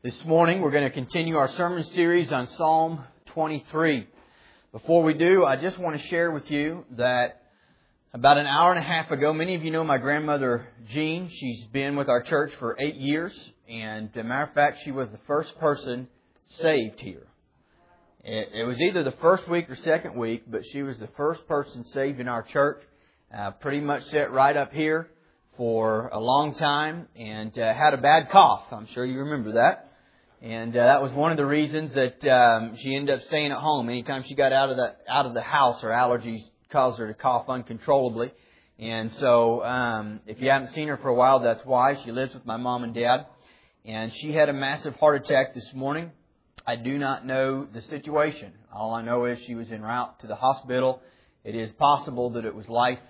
This morning we're going to continue our sermon series on Psalm 23. Before we do, I just want to share with you that about an hour and a half ago, many of you know my grandmother Jean. She's been with our church for eight years, and as a matter of fact, she was the first person saved here. It, it was either the first week or second week, but she was the first person saved in our church. Uh, pretty much sat right up here for a long time and uh, had a bad cough. I'm sure you remember that. And uh, that was one of the reasons that um, she ended up staying at home. Anytime she got out of the out of the house, her allergies caused her to cough uncontrollably. And so, um, if you haven't seen her for a while, that's why she lives with my mom and dad. And she had a massive heart attack this morning. I do not know the situation. All I know is she was en route to the hospital. It is possible that it was life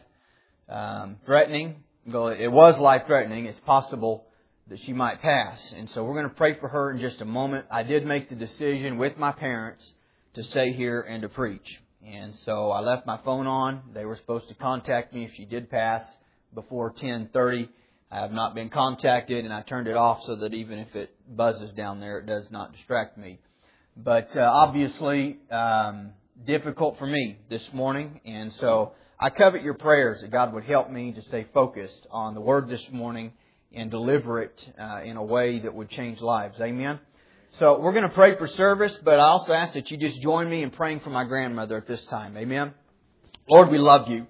um, threatening. Well, it was life threatening. It's possible that she might pass. And so we're going to pray for her in just a moment. I did make the decision with my parents to stay here and to preach. And so I left my phone on. They were supposed to contact me if she did pass before 10:30. I have not been contacted and I turned it off so that even if it buzzes down there, it does not distract me. But uh, obviously, um, difficult for me this morning. And so I covet your prayers that God would help me to stay focused on the Word this morning and deliver it uh, in a way that would change lives. Amen. So we're going to pray for service, but I also ask that you just join me in praying for my grandmother at this time. Amen. Lord, we love you.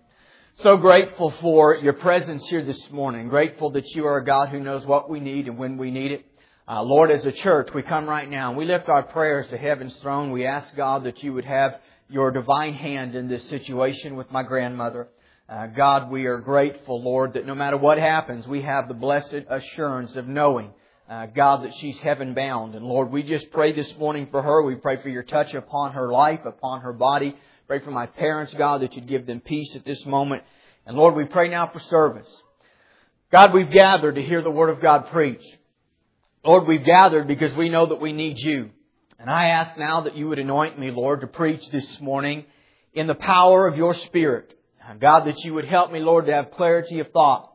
So grateful for your presence here this morning. Grateful that you are a God who knows what we need and when we need it. Uh, Lord, as a church, we come right now and we lift our prayers to heaven's throne. We ask God that you would have your divine hand in this situation with my grandmother. Uh, God, we are grateful, Lord, that no matter what happens, we have the blessed assurance of knowing, uh, God, that she's heaven bound. And Lord, we just pray this morning for her. We pray for your touch upon her life, upon her body. Pray for my parents, God, that you'd give them peace at this moment. And Lord, we pray now for service. God, we've gathered to hear the Word of God preached. Lord, we've gathered because we know that we need you. And I ask now that you would anoint me, Lord, to preach this morning in the power of your Spirit. God, that you would help me, Lord, to have clarity of thought.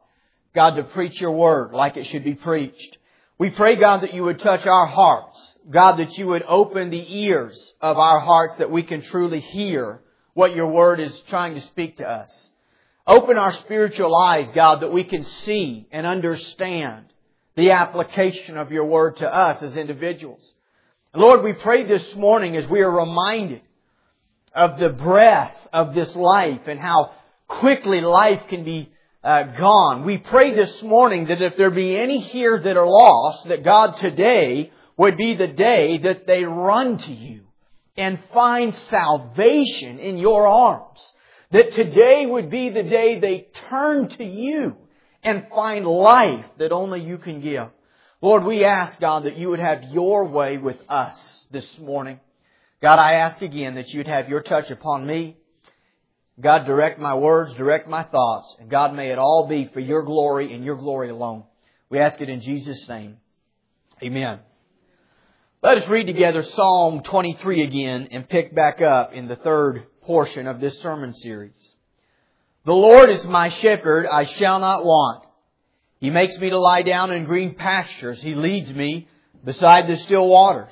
God, to preach your word like it should be preached. We pray, God, that you would touch our hearts. God, that you would open the ears of our hearts that we can truly hear what your word is trying to speak to us. Open our spiritual eyes, God, that we can see and understand the application of your word to us as individuals. Lord, we pray this morning as we are reminded of the breath of this life and how quickly life can be uh, gone. We pray this morning that if there be any here that are lost, that God today would be the day that they run to you and find salvation in your arms. That today would be the day they turn to you and find life that only you can give. Lord, we ask, God, that you would have your way with us this morning. God, I ask again that you'd have your touch upon me. God, direct my words, direct my thoughts, and God, may it all be for your glory and your glory alone. We ask it in Jesus' name. Amen. Let us read together Psalm 23 again and pick back up in the third portion of this sermon series. The Lord is my shepherd, I shall not want. He makes me to lie down in green pastures. He leads me beside the still waters.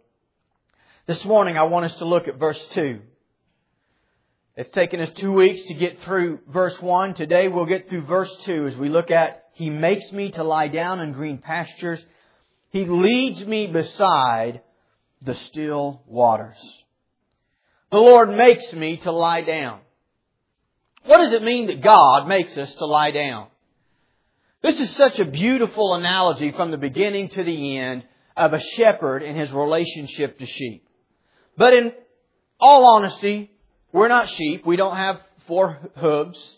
this morning, I want us to look at verse 2. It's taken us two weeks to get through verse 1. Today we'll get through verse 2 as we look at, He makes me to lie down in green pastures. He leads me beside the still waters. The Lord makes me to lie down. What does it mean that God makes us to lie down? This is such a beautiful analogy from the beginning to the end of a shepherd and his relationship to sheep. But in all honesty, we're not sheep. We don't have four hooves.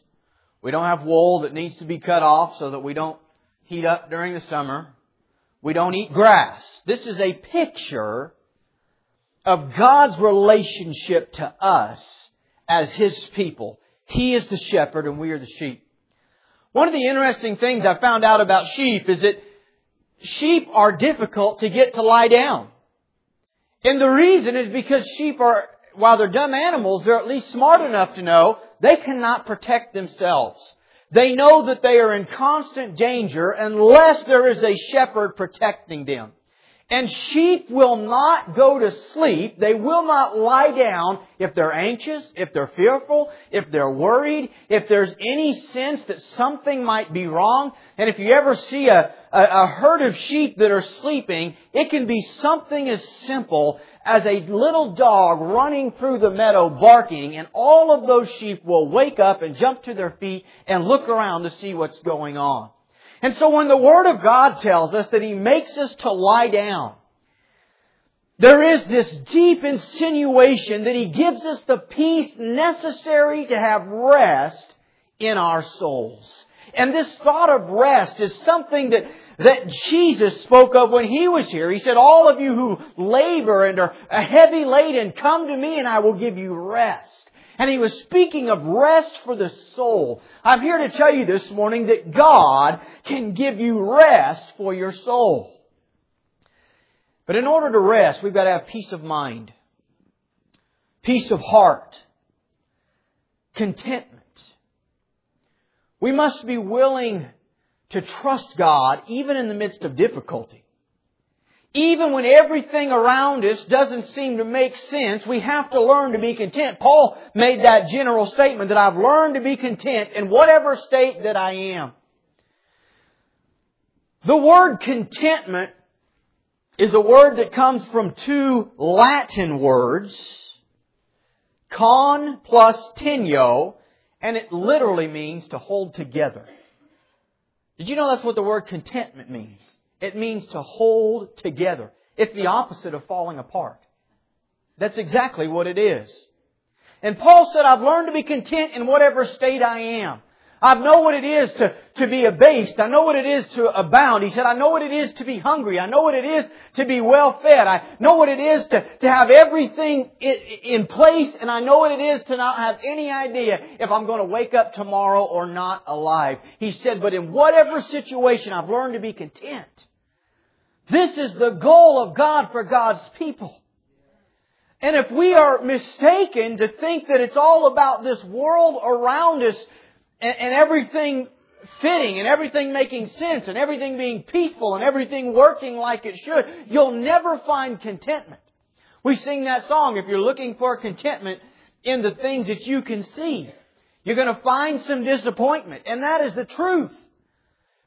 We don't have wool that needs to be cut off so that we don't heat up during the summer. We don't eat grass. This is a picture of God's relationship to us as His people. He is the shepherd and we are the sheep. One of the interesting things I found out about sheep is that sheep are difficult to get to lie down. And the reason is because sheep are, while they're dumb animals, they're at least smart enough to know they cannot protect themselves. They know that they are in constant danger unless there is a shepherd protecting them. And sheep will not go to sleep. They will not lie down if they're anxious, if they're fearful, if they're worried, if there's any sense that something might be wrong. And if you ever see a, a, a herd of sheep that are sleeping, it can be something as simple as a little dog running through the meadow barking, and all of those sheep will wake up and jump to their feet and look around to see what's going on. And so when the Word of God tells us that He makes us to lie down, there is this deep insinuation that He gives us the peace necessary to have rest in our souls. And this thought of rest is something that, that Jesus spoke of when He was here. He said, all of you who labor and are heavy laden, come to me and I will give you rest. And he was speaking of rest for the soul. I'm here to tell you this morning that God can give you rest for your soul. But in order to rest, we've got to have peace of mind, peace of heart, contentment. We must be willing to trust God even in the midst of difficulty. Even when everything around us doesn't seem to make sense, we have to learn to be content. Paul made that general statement that I've learned to be content in whatever state that I am. The word contentment is a word that comes from two Latin words, con plus teneo, and it literally means to hold together. Did you know that's what the word contentment means? It means to hold together. It's the opposite of falling apart. That's exactly what it is. And Paul said, I've learned to be content in whatever state I am. I know what it is to, to be abased. I know what it is to abound. He said, I know what it is to be hungry. I know what it is to be well fed. I know what it is to, to have everything in, in place. And I know what it is to not have any idea if I'm going to wake up tomorrow or not alive. He said, but in whatever situation, I've learned to be content. This is the goal of God for God's people. And if we are mistaken to think that it's all about this world around us and, and, everything fitting and everything making sense and everything being peaceful and everything working like it should, you'll never find contentment. We sing that song, if you're looking for contentment in the things that you can see, you're going to find some disappointment. And that is the truth.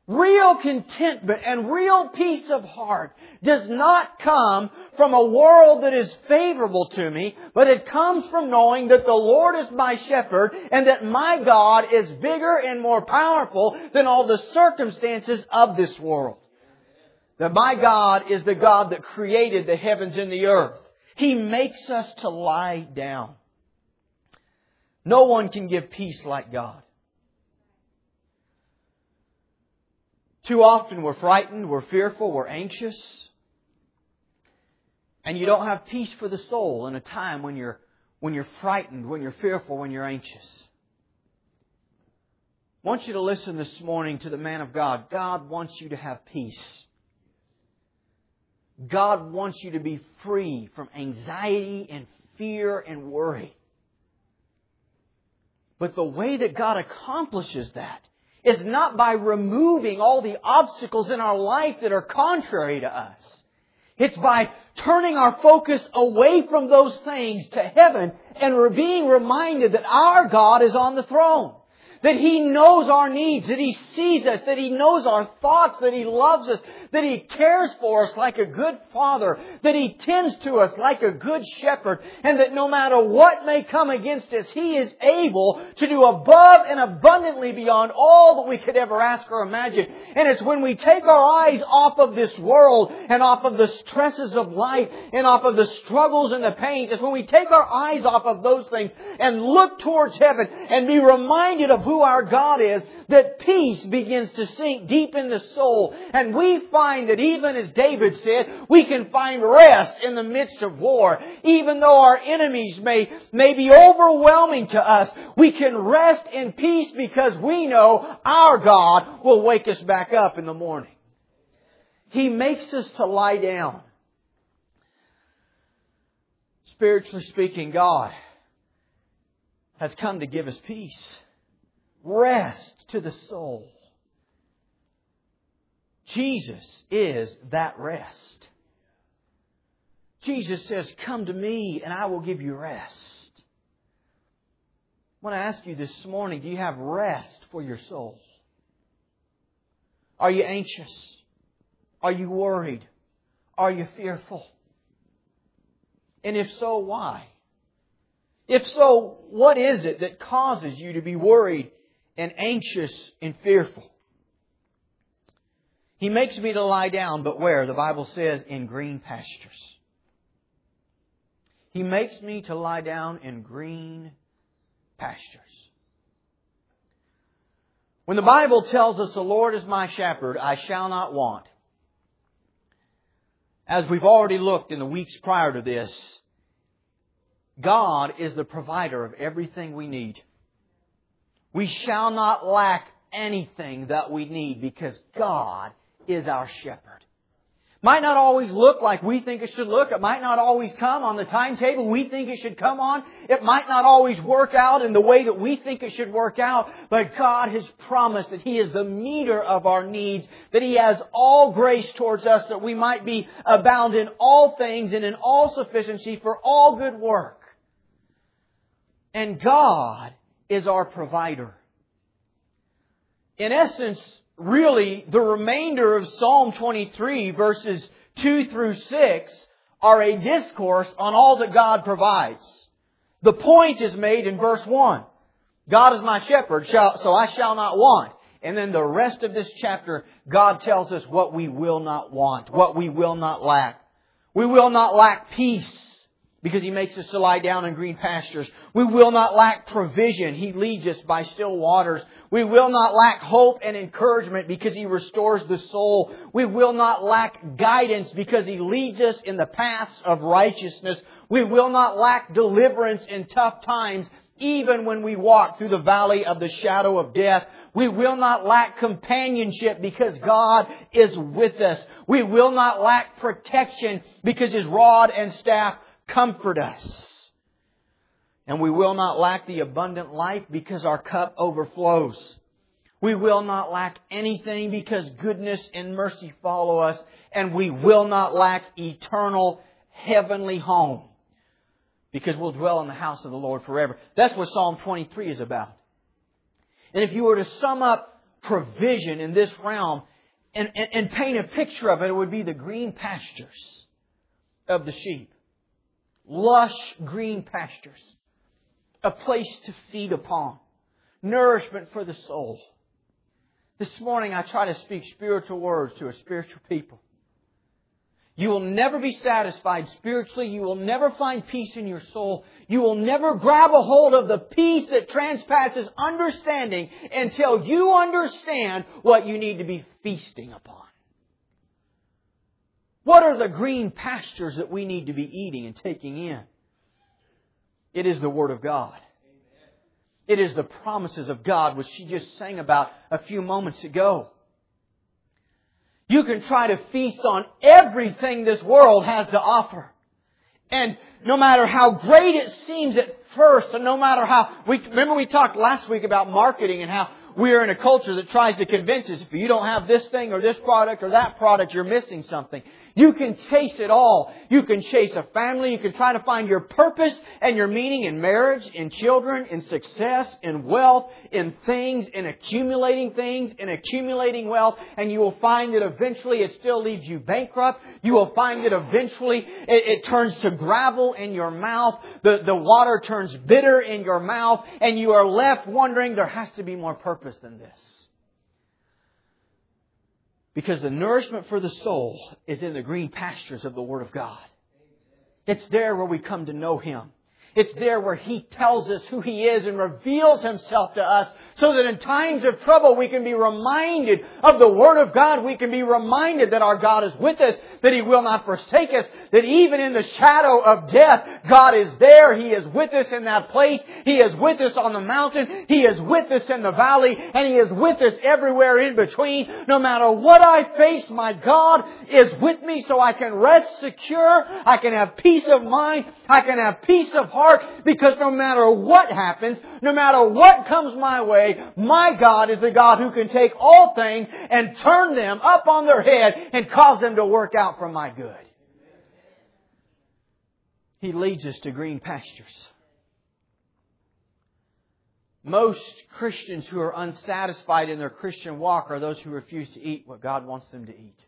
Real contentment and real peace of heart does not come from a world that is favorable to me, but it comes from knowing that the Lord is my shepherd and that my God is bigger and more powerful than all the circumstances of this world. That my God is the God that created the heavens and the earth. He makes us to lie down. No one can give peace like God. Too often we're frightened, we're fearful, we're anxious. And you don't have peace for the soul in a time when you're, when you're frightened, when you're fearful, when you're anxious. I want you to listen this morning to the man of God. God wants you to have peace. God wants you to be free from anxiety and fear and worry. But the way that God accomplishes that is not by removing all the obstacles in our life that are contrary to us. It's by turning our focus away from those things to heaven and being reminded that our God is on the throne that He knows our needs, that He sees us, that He knows our thoughts, that He loves us, that He cares for us like a good Father, that He tends to us like a good shepherd, and that no matter what may come against us, He is able to do above and abundantly beyond all that we could ever ask or imagine. And it's when we take our eyes off of this world and off of the stresses of life and off of the struggles and the pains, it's when we take our eyes off of those things and look towards heaven and be reminded of who our God is that peace begins to sink deep in the soul. And we find that even as David said, we can find rest in the midst of war. Even though our enemies may, may be overwhelming to us, we can rest in peace because we know our God will wake us back up in the morning. He makes us to lie down. Spiritually speaking, God has come to give us peace, rest to the soul. Jesus is that rest. Jesus says, Come to me and I will give you rest. I want to ask you this morning do you have rest for your soul? Are you anxious? Are you worried? Are you fearful? And if so, why? If so, what is it that causes you to be worried and anxious and fearful? He makes me to lie down, but where? The Bible says, in green pastures. He makes me to lie down in green pastures. When the Bible tells us the Lord is my shepherd, I shall not want. As we've already looked in the weeks prior to this, God is the provider of everything we need. We shall not lack anything that we need because God is our shepherd. Might not always look like we think it should look. It might not always come on the timetable we think it should come on. It might not always work out in the way that we think it should work out. But God has promised that He is the meter of our needs, that He has all grace towards us that we might be abound in all things and in all sufficiency for all good work. And God is our provider. In essence, really the remainder of Psalm 23 verses 2 through 6 are a discourse on all that God provides. The point is made in verse 1. God is my shepherd, so I shall not want. And then the rest of this chapter, God tells us what we will not want, what we will not lack. We will not lack peace because He makes us to lie down in green pastures. We will not lack provision. He leads us by still waters. We will not lack hope and encouragement because He restores the soul. We will not lack guidance because He leads us in the paths of righteousness. We will not lack deliverance in tough times even when we walk through the valley of the shadow of death. We will not lack companionship because God is with us. We will not lack protection because His rod and staff comfort us. And we will not lack the abundant life because our cup overflows. We will not lack anything because goodness and mercy follow us. And we will not lack eternal heavenly home because we'll dwell in the house of the Lord forever. That's what Psalm 23 is about. And if you were to sum up provision in this realm and, and, and paint a picture of it, it would be the green pastures of the sheep lush green pastures, a place to feed upon, nourishment for the soul. This morning I try to speak spiritual words to a spiritual people. You will never be satisfied spiritually. You will never find peace in your soul. You will never grab a hold of the peace that transpasses understanding until you understand what you need to be feasting upon. What are the green pastures that we need to be eating and taking in? It is the Word of God. It is the promises of God, which she just sang about a few moments ago. You can try to feast on everything this world has to offer. And no matter how great it seems at first, and no matter how, we, remember we talked last week about marketing and how we are in a culture that tries to convince us if you don't have this thing or this product or that product, you're missing something. You can chase it all. You can chase a family. You can try to find your purpose and your meaning in marriage, in children, in success, in wealth, in things, in accumulating things, in accumulating wealth, and you will find that eventually it still leaves you bankrupt. You will find that eventually it, it turns to gravel in your mouth. The, the water turns bitter in your mouth, and you are left wondering there has to be more purpose than this. Because the nourishment for the soul is in the green pastures of the Word of God. It's there where we come to know Him. It's there where He tells us who He is and reveals Himself to us so that in times of trouble we can be reminded of the Word of God. We can be reminded that our God is with us, that He will not forsake us, that even in the shadow of death, God is there. He is with us in that place. He is with us on the mountain. He is with us in the valley. And He is with us everywhere in between. No matter what I face, my God is with me so I can rest secure. I can have peace of mind. I can have peace of heart because no matter what happens, no matter what comes my way, my God is the God who can take all things and turn them up on their head and cause them to work out for my good. He leads us to green pastures. Most Christians who are unsatisfied in their Christian walk are those who refuse to eat what God wants them to eat.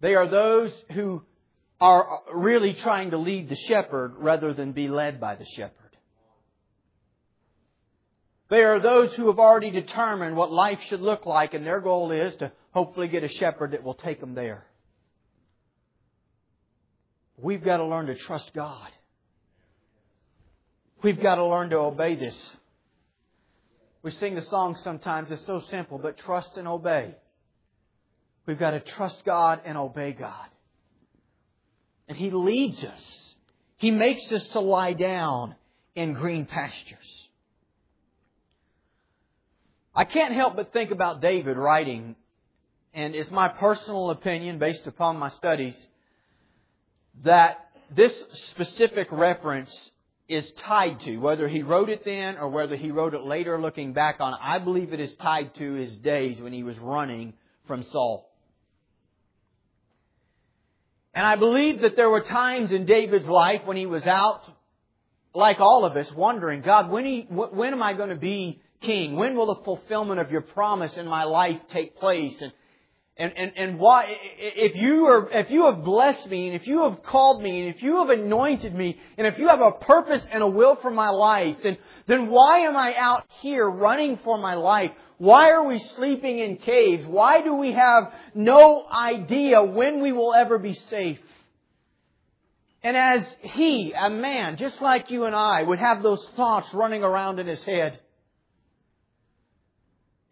They are those who are really trying to lead the shepherd rather than be led by the shepherd. They are those who have already determined what life should look like, and their goal is to hopefully get a shepherd that will take them there. We've got to learn to trust God. We've got to learn to obey this. We sing the song sometimes, it's so simple, but trust and obey. We've got to trust God and obey God. And He leads us. He makes us to lie down in green pastures. I can't help but think about David writing, and it's my personal opinion based upon my studies, that this specific reference is tied to, whether he wrote it then or whether he wrote it later looking back on, I believe it is tied to his days when he was running from Saul. And I believe that there were times in David's life when he was out, like all of us, wondering, God, when, he, when am I going to be king? When will the fulfillment of your promise in my life take place? And, and, and, and why, if you are, if you have blessed me, and if you have called me, and if you have anointed me, and if you have a purpose and a will for my life, then, then why am I out here running for my life? Why are we sleeping in caves? Why do we have no idea when we will ever be safe? And as he, a man, just like you and I, would have those thoughts running around in his head,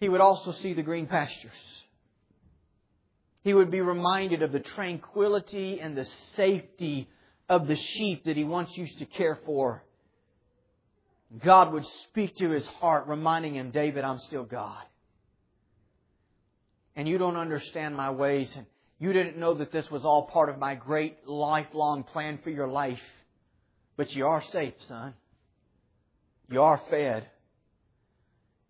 he would also see the green pastures. He would be reminded of the tranquility and the safety of the sheep that he once used to care for. God would speak to his heart, reminding him, David, I'm still God. And you don't understand my ways, and you didn't know that this was all part of my great lifelong plan for your life. But you are safe, son. You are fed.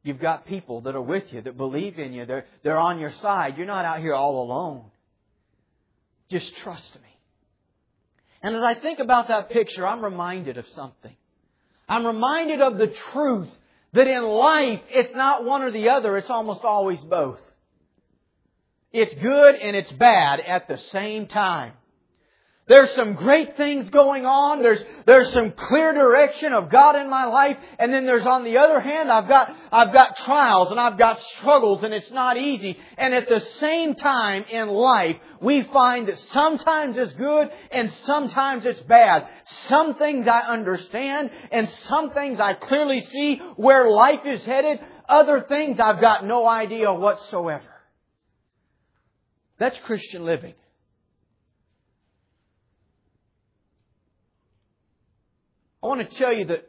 You've got people that are with you, that believe in you. They're, they're on your side. You're not out here all alone. Just trust me. And as I think about that picture, I'm reminded of something. I'm reminded of the truth that in life, it's not one or the other, it's almost always both. It's good and it's bad at the same time. There's some great things going on. There's, there's some clear direction of God in my life. And then there's on the other hand, I've got, I've got trials and I've got struggles and it's not easy. And at the same time in life, we find that sometimes it's good and sometimes it's bad. Some things I understand and some things I clearly see where life is headed. Other things I've got no idea whatsoever. That's Christian living. I want to tell you that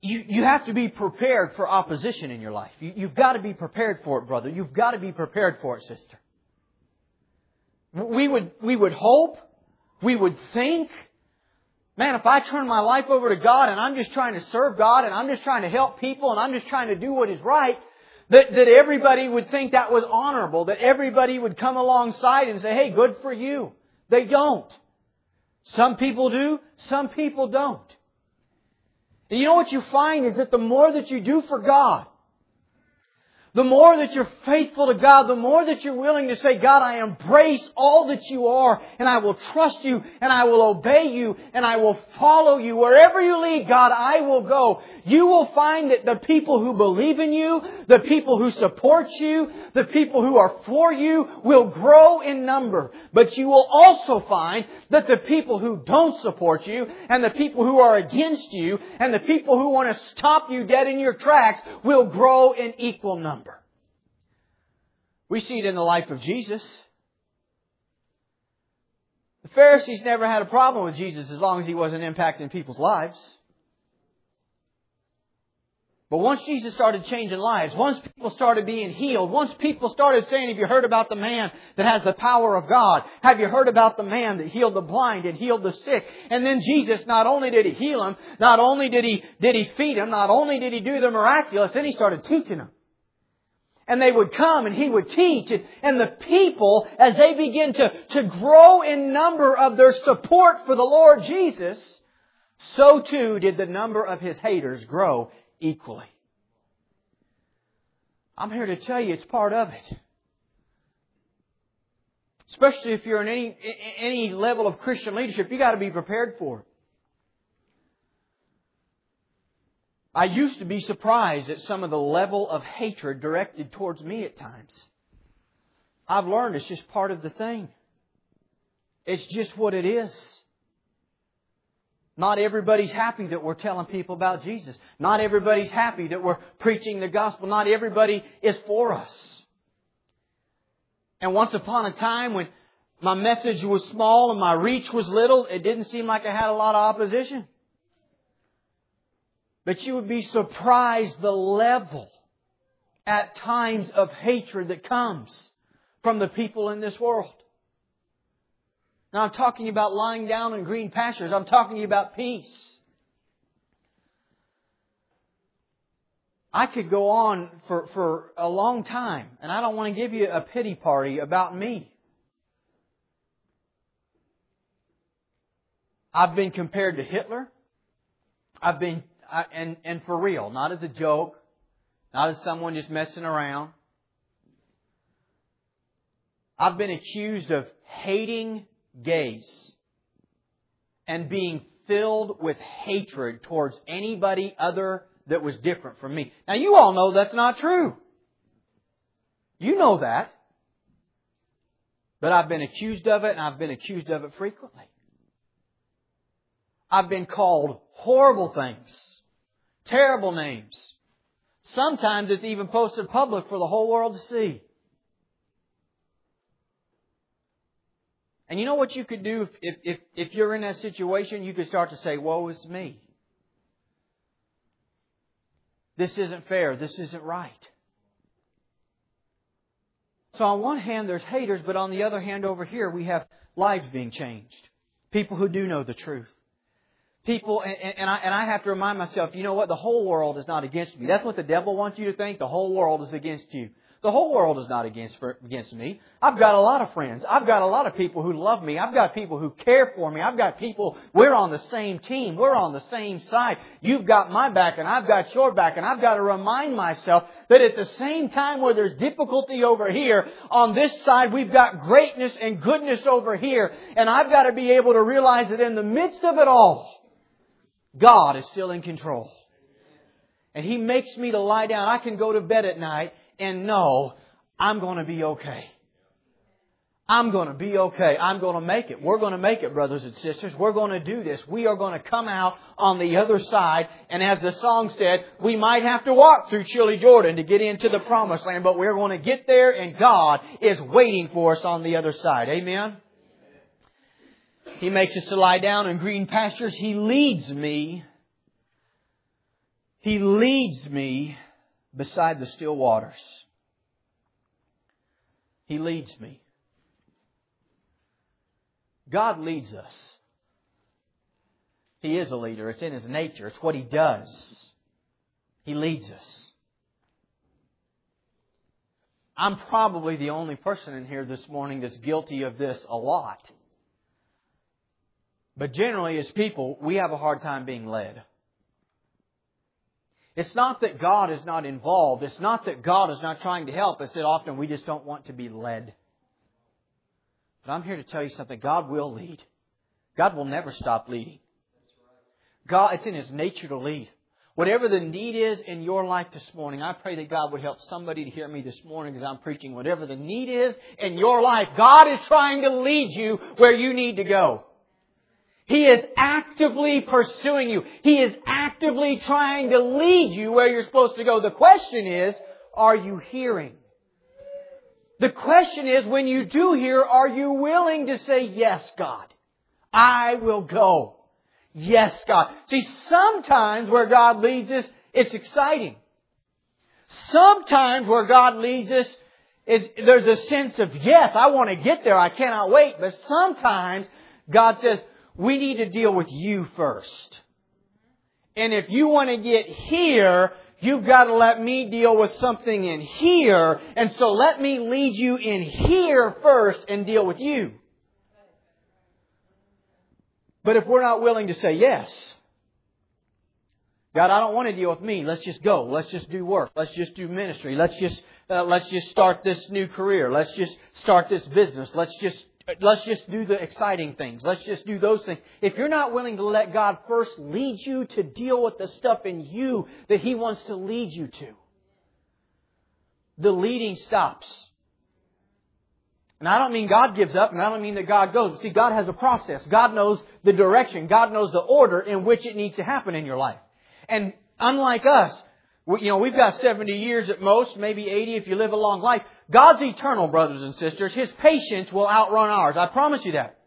you, you have to be prepared for opposition in your life. You, you've got to be prepared for it, brother. You've got to be prepared for it, sister. We would, we would hope, we would think, man, if I turn my life over to God and I'm just trying to serve God and I'm just trying to help people and I'm just trying to do what is right, that, that everybody would think that was honorable, that everybody would come alongside and say, hey, good for you. They don't. Some people do, some people don't. And you know what you find is that the more that you do for God, the more that you're faithful to God, the more that you're willing to say, God, I embrace all that you are, and I will trust you, and I will obey you, and I will follow you. Wherever you lead, God, I will go. You will find that the people who believe in you, the people who support you, the people who are for you will grow in number. But you will also find that the people who don't support you, and the people who are against you, and the people who want to stop you dead in your tracks will grow in equal number. We see it in the life of Jesus. The Pharisees never had a problem with Jesus as long as he wasn't impacting people's lives. But once Jesus started changing lives, once people started being healed, once people started saying, have you heard about the man that has the power of God? Have you heard about the man that healed the blind and healed the sick? And then Jesus, not only did he heal them, not only did he, did he feed them, not only did he do the miraculous, then he started teaching them and they would come and he would teach and, and the people as they begin to, to grow in number of their support for the Lord Jesus, so too did the number of his haters grow equally. I'm here to tell you it's part of it. Especially if you're in any, any level of Christian leadership, you gotta be prepared for it. I used to be surprised at some of the level of hatred directed towards me at times. I've learned it's just part of the thing. It's just what it is. Not everybody's happy that we're telling people about Jesus. Not everybody's happy that we're preaching the gospel. Not everybody is for us. And once upon a time when my message was small and my reach was little, it didn't seem like I had a lot of opposition. But you would be surprised the level at times of hatred that comes from the people in this world. Now I'm talking about lying down in green pastures. I'm talking about peace. I could go on for, for a long time, and I don't want to give you a pity party about me. I've been compared to Hitler. I've been and, and for real, not as a joke, not as someone just messing around. I've been accused of hating gays and being filled with hatred towards anybody other that was different from me. Now you all know that's not true. You know that. But I've been accused of it and I've been accused of it frequently. I've been called horrible things. Terrible names. Sometimes it's even posted public for the whole world to see. And you know what you could do if, if, if you're in that situation? You could start to say, woe is me. This isn't fair. This isn't right. So on one hand, there's haters, but on the other hand, over here, we have lives being changed. People who do know the truth people, and, and, I, and I have to remind myself, you know what? The whole world is not against me. That's what the devil wants you to think. The whole world is against you. The whole world is not against, against me. I've got a lot of friends. I've got a lot of people who love me. I've got people who care for me. I've got people, we're on the same team. We're on the same side. You've got my back and I've got your back and I've got to remind myself that at the same time where there's difficulty over here, on this side we've got greatness and goodness over here. And I've got to be able to realize that in the midst of it all, God is still in control. And He makes me to lie down. I can go to bed at night and know I'm going to be okay. I'm going to be okay. I'm going to make it. We're going to make it, brothers and sisters. We're going to do this. We are going to come out on the other side. And as the song said, we might have to walk through chilly Jordan to get into the promised land, but we're going to get there and God is waiting for us on the other side. Amen? He makes us to lie down in green pastures. He leads me. He leads me beside the still waters. He leads me. God leads us. He is a leader. It's in His nature. It's what He does. He leads us. I'm probably the only person in here this morning that's guilty of this a lot. But generally, as people, we have a hard time being led. It's not that God is not involved. It's not that God is not trying to help. It's that often we just don't want to be led. But I'm here to tell you something. God will lead. God will never stop leading. God, it's in His nature to lead. Whatever the need is in your life this morning, I pray that God would help somebody to hear me this morning as I'm preaching. Whatever the need is in your life, God is trying to lead you where you need to go. He is actively pursuing you. He is actively trying to lead you where you're supposed to go. The question is, are you hearing? The question is, when you do hear, are you willing to say, yes, God, I will go. Yes, God. See, sometimes where God leads us, it's exciting. Sometimes where God leads us, is there's a sense of, yes, I want to get there. I cannot wait. But sometimes God says, we need to deal with you first. And if you want to get here, you've got to let me deal with something in here. And so let me lead you in here first and deal with you. But if we're not willing to say yes, God, I don't want to deal with me. Let's just go. Let's just do work. Let's just do ministry. Let's just uh, let's just start this new career. Let's just start this business. Let's just Let's just do the exciting things. Let's just do those things. If you're not willing to let God first lead you to deal with the stuff in you that He wants to lead you to, the leading stops. And I don't mean God gives up, and I don't mean that God goes. See, God has a process. God knows the direction. God knows the order in which it needs to happen in your life. And unlike us, you know, we've got 70 years at most, maybe 80 if you live a long life. God's eternal, brothers and sisters. His patience will outrun ours. I promise you that.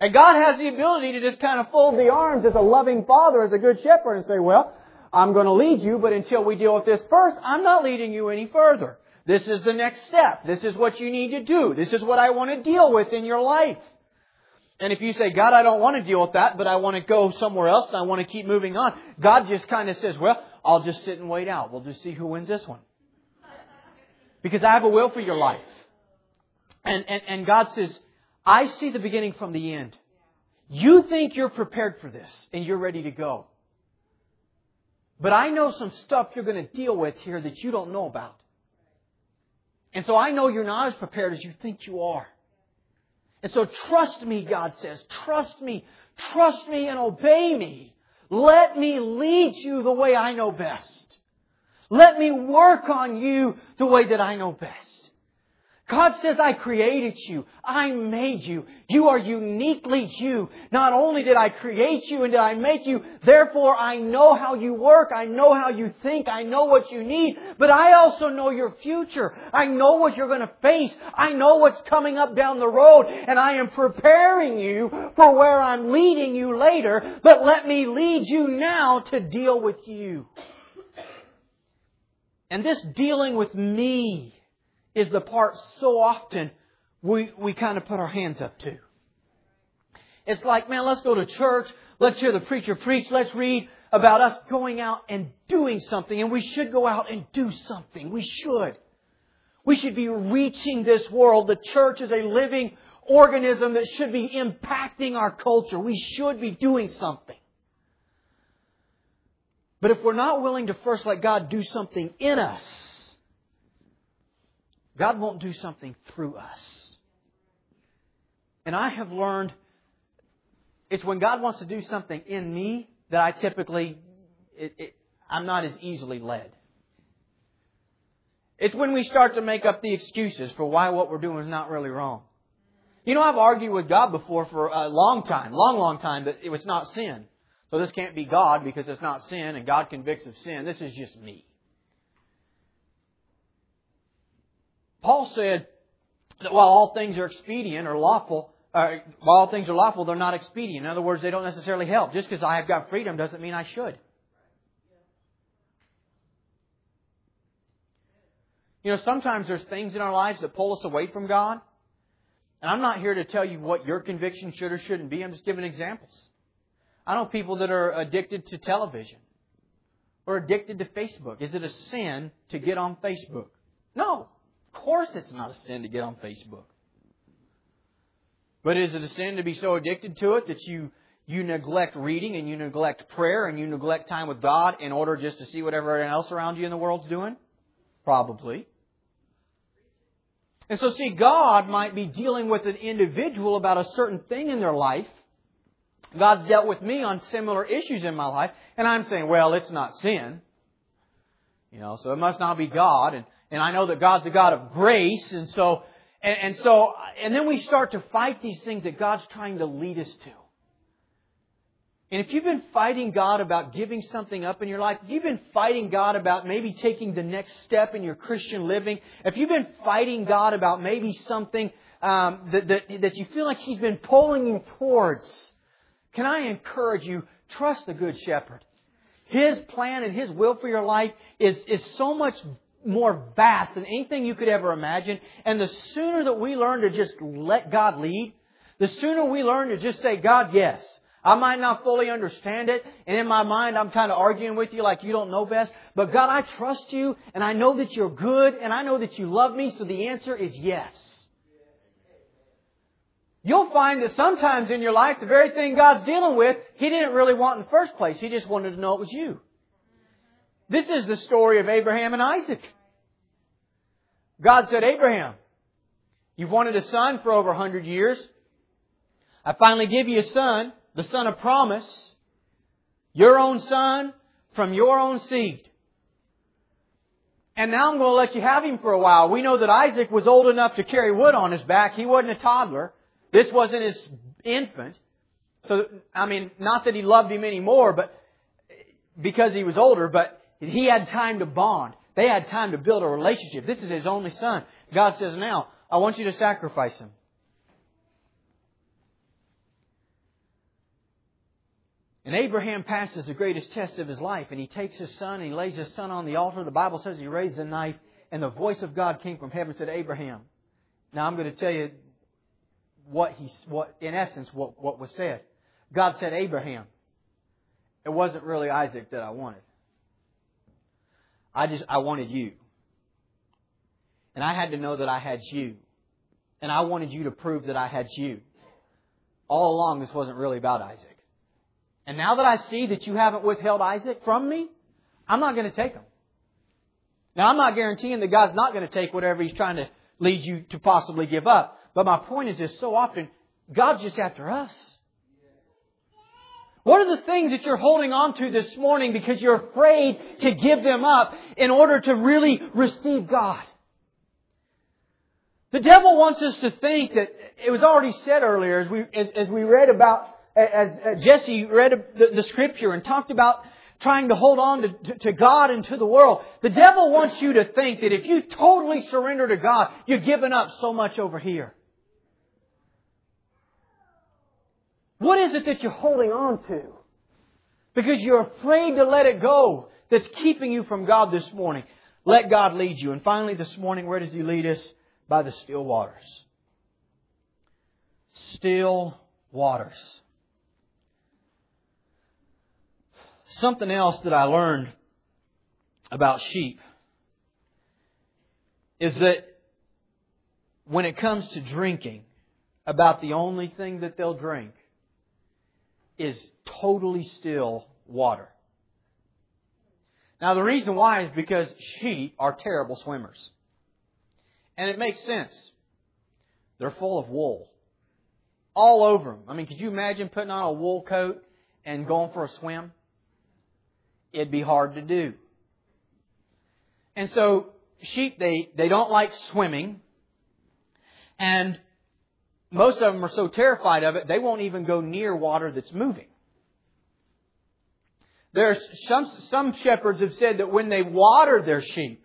And God has the ability to just kind of fold the arms as a loving father, as a good shepherd, and say, well, I'm going to lead you, but until we deal with this first, I'm not leading you any further. This is the next step. This is what you need to do. This is what I want to deal with in your life. And if you say, God, I don't want to deal with that, but I want to go somewhere else and I want to keep moving on, God just kind of says, well, I'll just sit and wait out. We'll just see who wins this one. Because I have a will for your life. And, and, and God says, I see the beginning from the end. You think you're prepared for this and you're ready to go. But I know some stuff you're going to deal with here that you don't know about. And so I know you're not as prepared as you think you are. And so trust me, God says. Trust me. Trust me and obey me. Let me lead you the way I know best. Let me work on you the way that I know best. God says, I created you. I made you. You are uniquely you. Not only did I create you and did I make you, therefore I know how you work. I know how you think. I know what you need. But I also know your future. I know what you're going to face. I know what's coming up down the road. And I am preparing you for where I'm leading you later. But let me lead you now to deal with you. And this dealing with me is the part so often we, we kind of put our hands up to. It's like, man, let's go to church. Let's hear the preacher preach. Let's read about us going out and doing something. And we should go out and do something. We should. We should be reaching this world. The church is a living organism that should be impacting our culture. We should be doing something. But if we're not willing to first let God do something in us, God won't do something through us. And I have learned it's when God wants to do something in me that I typically, it, it, I'm not as easily led. It's when we start to make up the excuses for why what we're doing is not really wrong. You know, I've argued with God before for a long time, long, long time, that it was not sin. So this can't be God because it's not sin and God convicts of sin. This is just me. Paul said that while all things are expedient or lawful, uh, while all things are lawful, they're not expedient. In other words, they don't necessarily help. Just because I have got freedom doesn't mean I should. You know, sometimes there's things in our lives that pull us away from God. And I'm not here to tell you what your conviction should or shouldn't be. I'm just giving examples. I know people that are addicted to television or addicted to Facebook. Is it a sin to get on Facebook? No. Of course it's not a sin to get on Facebook. But is it a sin to be so addicted to it that you you neglect reading and you neglect prayer and you neglect time with God in order just to see what everyone else around you in the world's doing? Probably. And so see, God might be dealing with an individual about a certain thing in their life. God's dealt with me on similar issues in my life, and I'm saying, well, it's not sin. You know, so it must not be God. And, and I know that God's a God of grace, and so, and, and so, and then we start to fight these things that God's trying to lead us to. And if you've been fighting God about giving something up in your life, if you've been fighting God about maybe taking the next step in your Christian living, if you've been fighting God about maybe something um, that, that, that you feel like He's been pulling you towards, can I encourage you, trust the Good Shepherd. His plan and His will for your life is, is so much more vast than anything you could ever imagine. And the sooner that we learn to just let God lead, the sooner we learn to just say, God, yes. I might not fully understand it, and in my mind I'm kind of arguing with you like you don't know best. But God, I trust you, and I know that you're good, and I know that you love me, so the answer is yes. You'll find that sometimes in your life, the very thing God's dealing with, He didn't really want in the first place. He just wanted to know it was you. This is the story of Abraham and Isaac. God said, Abraham, you've wanted a son for over a hundred years. I finally give you a son the son of promise, your own son from your own seed. And now I'm going to let you have him for a while. We know that Isaac was old enough to carry wood on his back. He wasn't a toddler. This wasn't his infant. So, I mean, not that he loved him anymore, but because he was older, but he had time to bond. They had time to build a relationship. This is his only son. God says, now, I want you to sacrifice him. And Abraham passes the greatest test of his life, and he takes his son and he lays his son on the altar. The Bible says he raised a knife, and the voice of God came from heaven and said, Abraham. Now I'm going to tell you what he, what, in essence, what, what was said. God said, Abraham. It wasn't really Isaac that I wanted. I just, I wanted you. And I had to know that I had you. And I wanted you to prove that I had you. All along, this wasn't really about Isaac. And now that I see that you haven't withheld Isaac from me, I'm not going to take him. Now, I'm not guaranteeing that God's not going to take whatever He's trying to lead you to possibly give up. But my point is this so often, God's just after us. What are the things that you're holding on to this morning because you're afraid to give them up in order to really receive God? The devil wants us to think that it was already said earlier as we, as, as we read about as Jesse read the, the scripture and talked about trying to hold on to, to, to, God and to the world. The devil wants you to think that if you totally surrender to God, you're giving up so much over here. What is it that you're holding on to? Because you're afraid to let it go that's keeping you from God this morning. Let God lead you. And finally, this morning, where does He lead us? By the still waters. Still waters. Something else that I learned about sheep is that when it comes to drinking, about the only thing that they'll drink is totally still water. Now, the reason why is because sheep are terrible swimmers. And it makes sense. They're full of wool. All over them. I mean, could you imagine putting on a wool coat and going for a swim? it'd be hard to do. And so sheep, they, they don't like swimming. And most of them are so terrified of it, they won't even go near water that's moving. There's some, some shepherds have said that when they water their sheep,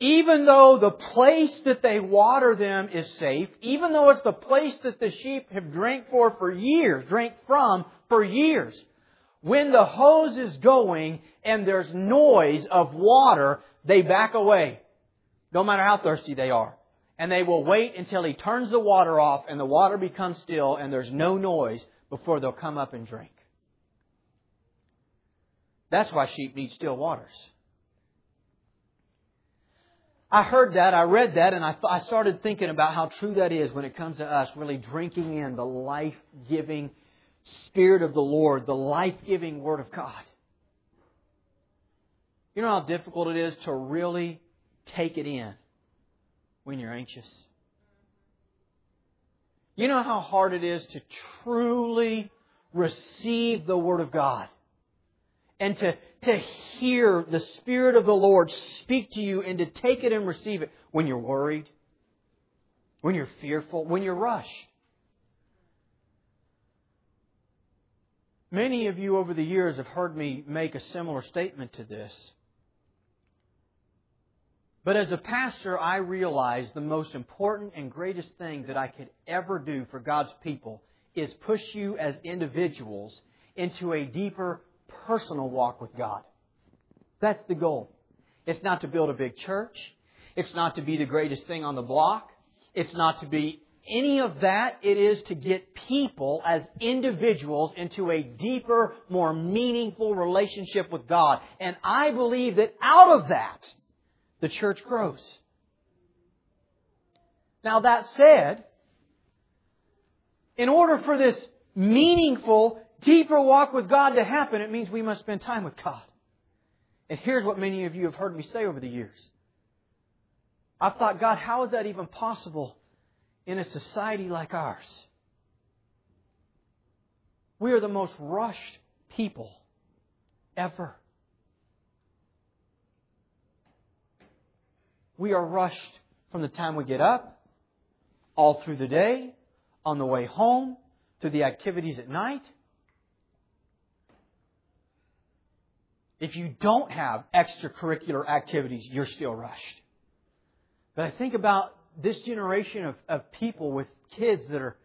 even though the place that they water them is safe, even though it's the place that the sheep have drank for for years, drank from for years, when the hose is going and there's noise of water, they back away. No matter how thirsty they are. And they will wait until he turns the water off and the water becomes still and there's no noise before they'll come up and drink. That's why sheep need still waters. I heard that, I read that, and I, th- I started thinking about how true that is when it comes to us really drinking in the life giving Spirit of the Lord, the life giving Word of God. You know how difficult it is to really take it in when you're anxious? You know how hard it is to truly receive the Word of God and to, to hear the Spirit of the Lord speak to you and to take it and receive it when you're worried, when you're fearful, when you're rushed. Many of you over the years have heard me make a similar statement to this. But as a pastor, I realize the most important and greatest thing that I could ever do for God's people is push you as individuals into a deeper personal walk with God. That's the goal. It's not to build a big church. It's not to be the greatest thing on the block. It's not to be any of that. It is to get people as individuals into a deeper, more meaningful relationship with God. And I believe that out of that, the church grows. Now that said, in order for this meaningful, deeper walk with God to happen, it means we must spend time with God. And here's what many of you have heard me say over the years. I've thought, God, how is that even possible in a society like ours? We are the most rushed people ever. We are rushed from the time we get up, all through the day, on the way home, to the activities at night. If you don't have extracurricular activities, you're still rushed. But I think about this generation of, of people with kids that are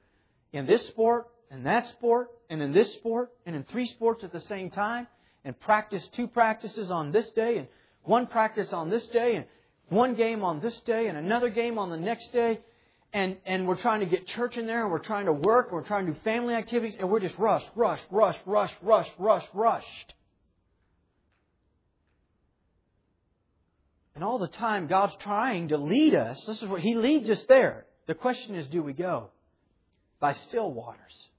in this sport and that sport and in this sport and in three sports at the same time and practice two practices on this day and one practice on this day and one game on this day and another game on the next day. And, and we're trying to get church in there and we're trying to work and we're trying to do family activities and we're just rushed, rushed, rushed, rushed, rushed, rushed, rushed. And all the time, God's trying to lead us. This is what He leads us there. The question is, do we go? By still waters.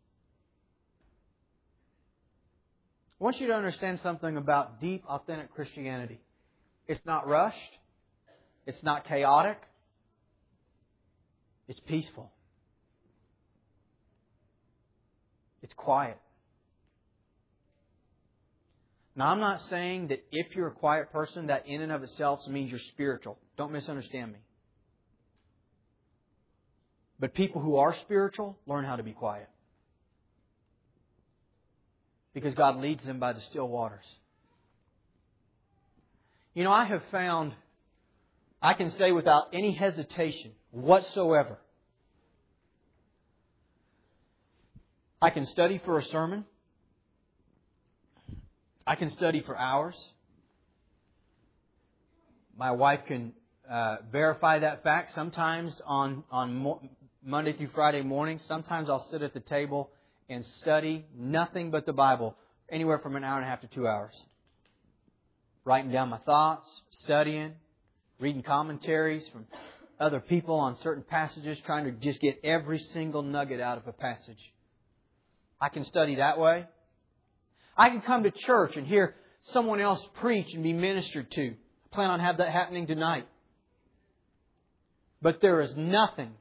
I want you to understand something about deep, authentic Christianity. It's not rushed. It's not chaotic. It's peaceful. It's quiet. Now, I'm not saying that if you're a quiet person, that in and of itself means you're spiritual. Don't misunderstand me. But people who are spiritual learn how to be quiet. Because God leads them by the still waters. You know, I have found I can say without any hesitation whatsoever. I can study for a sermon. I can study for hours. My wife can uh, verify that fact. Sometimes on on mo- Monday through Friday mornings, sometimes I'll sit at the table and study nothing but the Bible, anywhere from an hour and a half to two hours. Writing down my thoughts, studying, reading commentaries from other people on certain passages, trying to just get every single nugget out of a passage. I can study that way. I can come to church and hear someone else preach and be ministered to. I plan on have that happening tonight. But there is nothing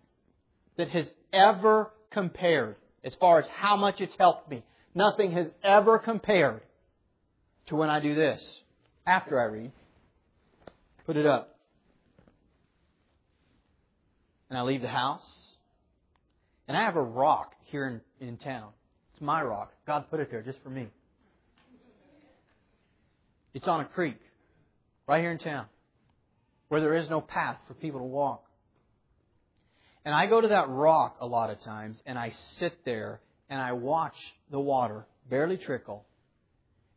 that has ever compared, as far as how much it's helped me, nothing has ever compared to when I do this. After I read, put it up and I leave the house. And I have a rock here in, in town. It's my rock. God put it there just for me. It's on a creek, right here in town, where there is no path for people to walk. And I go to that rock a lot of times, and I sit there and I watch the water barely trickle,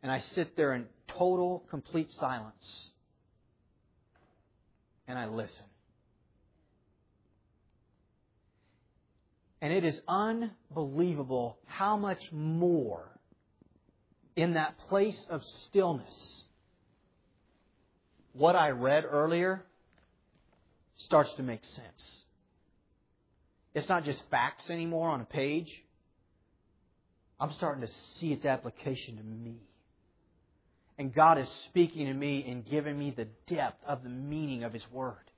and I sit there in total, complete silence, and I listen. And it is unbelievable how much more in that place of stillness, what I read earlier starts to make sense. It's not just facts anymore on a page. I'm starting to see its application to me. And God is speaking to me and giving me the depth of the meaning of His Word.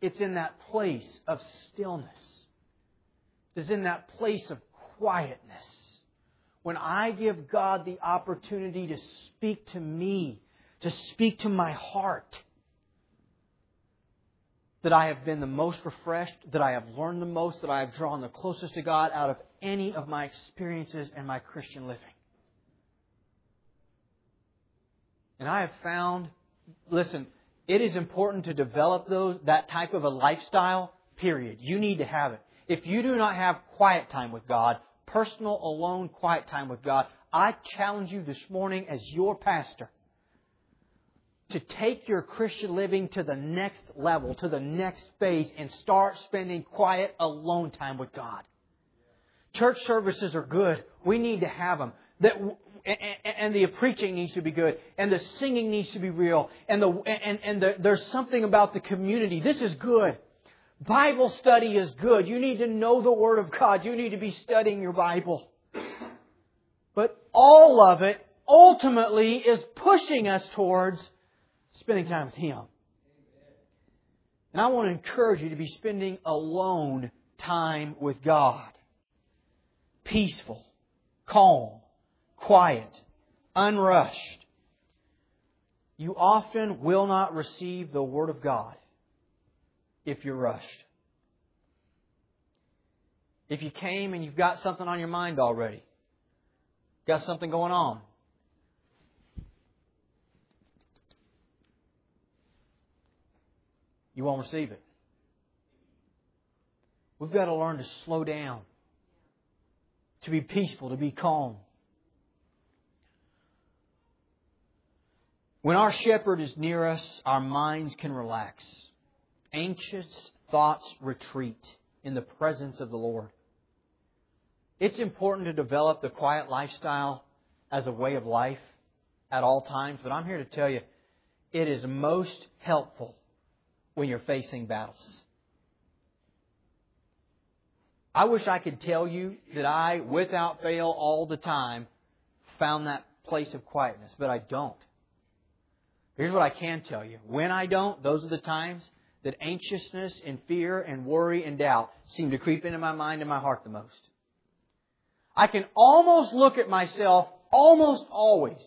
It's in that place of stillness. It's in that place of quietness. When I give God the opportunity to speak to me, to speak to my heart, that I have been the most refreshed, that I have learned the most, that I have drawn the closest to God out of any of my experiences and my Christian living. And I have found, listen, it is important to develop those, that type of a lifestyle, period. You need to have it. If you do not have quiet time with God, personal, alone, quiet time with God, I challenge you this morning as your pastor to take your Christian living to the next level, to the next phase, and start spending quiet, alone time with God. Church services are good. We need to have them. That and the preaching needs to be good, and the singing needs to be real, and the and and the, there's something about the community. This is good. Bible study is good. You need to know the Word of God. You need to be studying your Bible. But all of it ultimately is pushing us towards spending time with Him. And I want to encourage you to be spending alone time with God. Peaceful, calm, quiet, unrushed. You often will not receive the Word of God if you're rushed. If you came and you've got something on your mind already, got something going on, you won't receive it. We've got to learn to slow down, to be peaceful, to be calm. When our shepherd is near us, our minds can relax. Anxious thoughts retreat in the presence of the Lord. It's important to develop the quiet lifestyle as a way of life at all times, but I'm here to tell you it is most helpful when you're facing battles. I wish I could tell you that I, without fail, all the time, found that place of quietness, but I don't. Here's what I can tell you. When I don't, those are the times that anxiousness and fear and worry and doubt seem to creep into my mind and my heart the most. I can almost look at myself almost always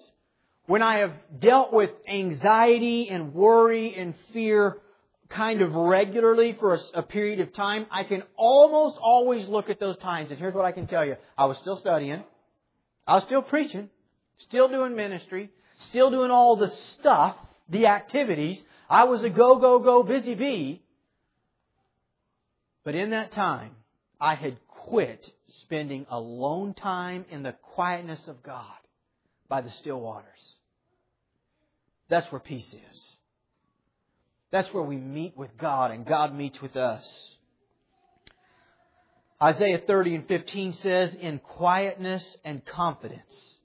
when I have dealt with anxiety and worry and fear kind of regularly for a, a, period of time, I can almost always look at those times. And here's what I can tell you. I was still studying. I was still preaching. Still doing ministry still doing all the stuff, the activities. I was a go, go, go, busy bee. But in that time, I had quit spending alone time in the quietness of God by the still waters. That's where peace is. That's where we meet with God and God meets with us. Isaiah 30 and 15 says, In quietness and confidence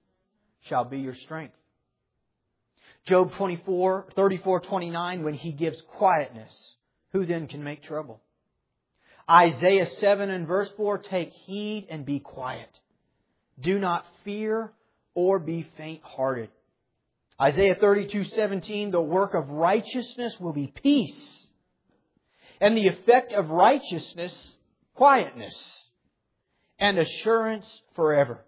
shall be your strength. Job 24, 34, 29, when he gives quietness, who then can make trouble? Isaiah 7 and verse 4, take heed and be quiet. Do not fear or be faint hearted. Isaiah 32, 17, the work of righteousness will be peace. And the effect of righteousness, quietness. And assurance forever.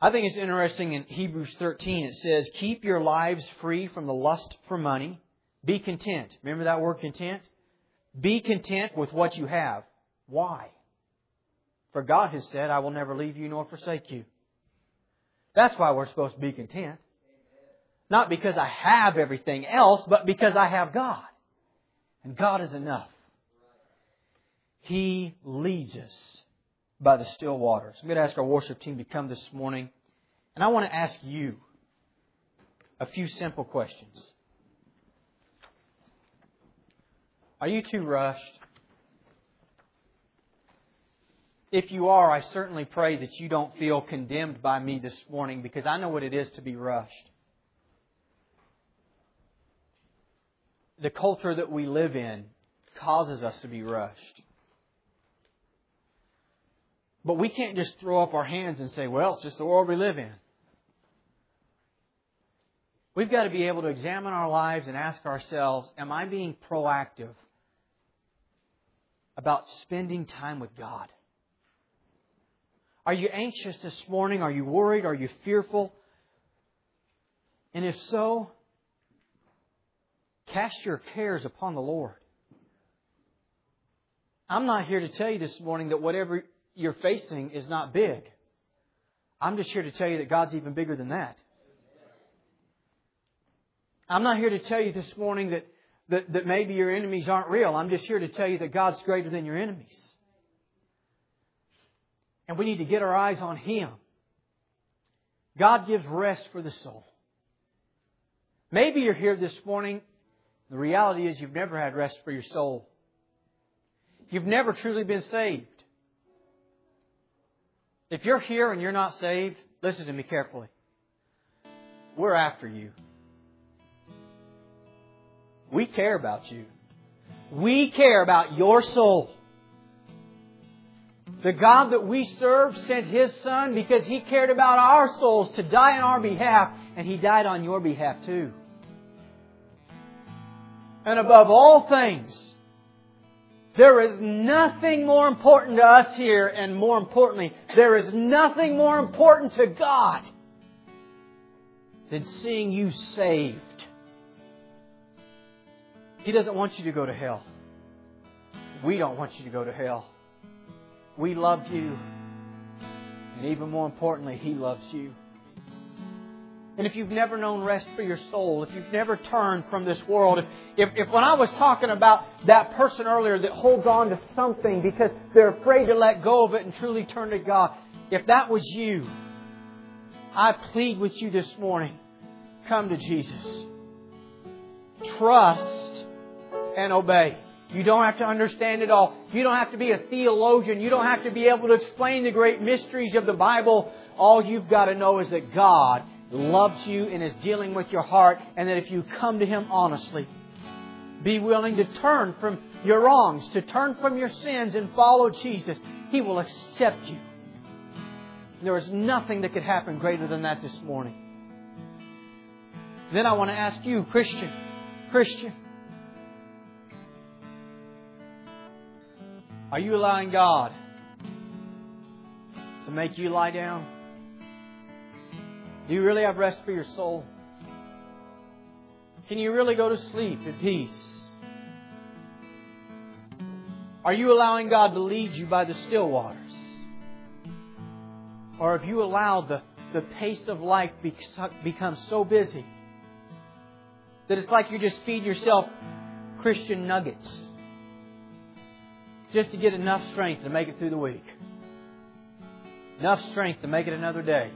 I think it's interesting in Hebrews 13, it says, Keep your lives free from the lust for money. Be content. Remember that word content? Be content with what you have. Why? For God has said, I will never leave you nor forsake you. That's why we're supposed to be content. Not because I have everything else, but because I have God. And God is enough. He leads us by the still waters. I'm going to ask our worship team to come this morning, and I want to ask you a few simple questions. Are you too rushed? If you are, I certainly pray that you don't feel condemned by me this morning because I know what it is to be rushed. The culture that we live in causes us to be rushed. But we can't just throw up our hands and say, well, it's just the world we live in. We've got to be able to examine our lives and ask ourselves, am I being proactive about spending time with God? Are you anxious this morning? Are you worried? Are you fearful? And if so, cast your cares upon the Lord. I'm not here to tell you this morning that whatever you're facing is not big. I'm just here to tell you that God's even bigger than that. I'm not here to tell you this morning that, that, that maybe your enemies aren't real. I'm just here to tell you that God's greater than your enemies. And we need to get our eyes on Him. God gives rest for the soul. Maybe you're here this morning. The reality is you've never had rest for your soul. You've never truly been saved. If you're here and you're not saved, listen to me carefully. We're after you. We care about you. We care about your soul. The God that we serve sent His Son because He cared about our souls to die on our behalf, and He died on your behalf too. And above all things, there is nothing more important to us here, and more importantly, there is nothing more important to God than seeing you saved. He doesn't want you to go to hell. We don't want you to go to hell. We love you. And even more importantly, He loves you. And if you've never known rest for your soul, if you've never turned from this world, if, if, if, when I was talking about that person earlier that holds on to something because they're afraid to let go of it and truly turn to God, if that was you, I plead with you this morning, come to Jesus. Trust and obey. You don't have to understand it all. You don't have to be a theologian. You don't have to be able to explain the great mysteries of the Bible. All you've got to know is that God loves you and is dealing with your heart, and that if you come to Him honestly, be willing to turn from your wrongs, to turn from your sins and follow Jesus, He will accept you. There is nothing that could happen greater than that this morning. Then I want to ask you, Christian, Christian, are you allowing God to make you lie down? Do you really have rest for your soul? Can you really go to sleep in peace? Are you allowing God to lead you by the still waters? Or have you allowed the, the pace of life become so busy that it's like you're just feeding yourself Christian nuggets just to get enough strength to make it through the week? Enough strength to make it another day.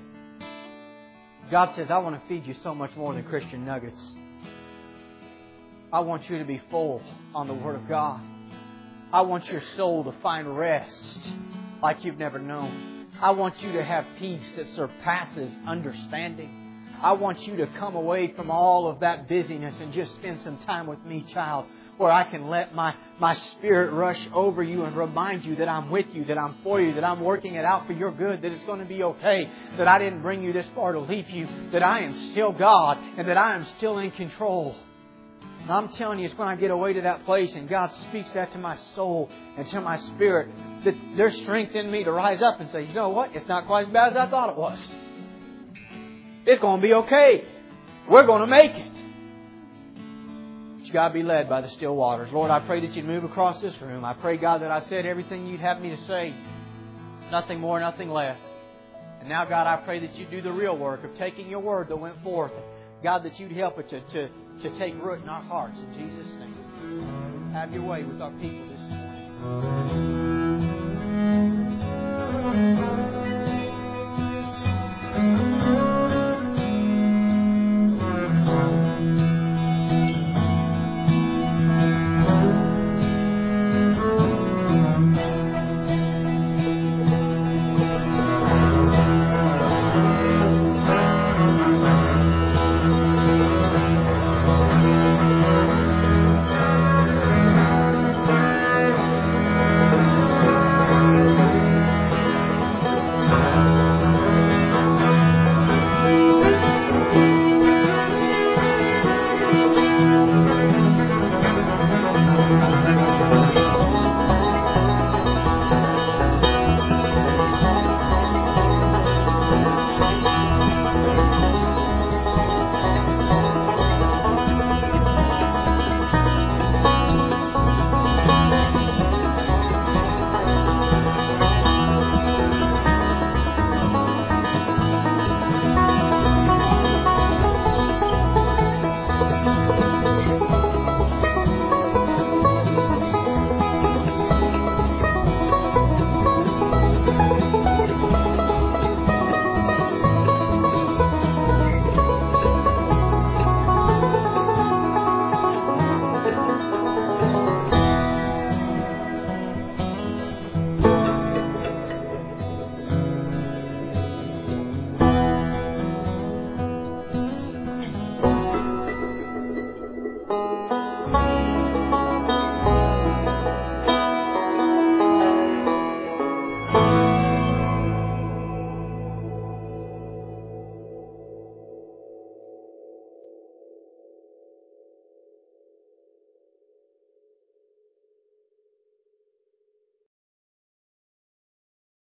God says, I want to feed you so much more than Christian nuggets. I want you to be full on the Word of God. I want your soul to find rest like you've never known. I want you to have peace that surpasses understanding. I want you to come away from all of that busyness and just spend some time with me, child where I can let my, my spirit rush over you and remind you that I'm with you, that I'm for you, that I'm working it out for your good, that it's going to be okay, that I didn't bring you this far to leave you, that I am still God, and that I am still in control. And I'm telling you, it's when I get away to that place and God speaks that to my soul and to my spirit that there's strength in me to rise up and say, you know what? It's not quite as bad as I thought it was. It's going to be okay. We're going to make it God, be led by the still waters. Lord, I pray that you'd move across this room. I pray, God, that I said everything you'd have me to say. Nothing more, nothing less. And now, God, I pray that you do the real work of taking your word that went forth. God, that you'd help it to, to, to take root in our hearts. In Jesus' name. Have your way with our people this morning.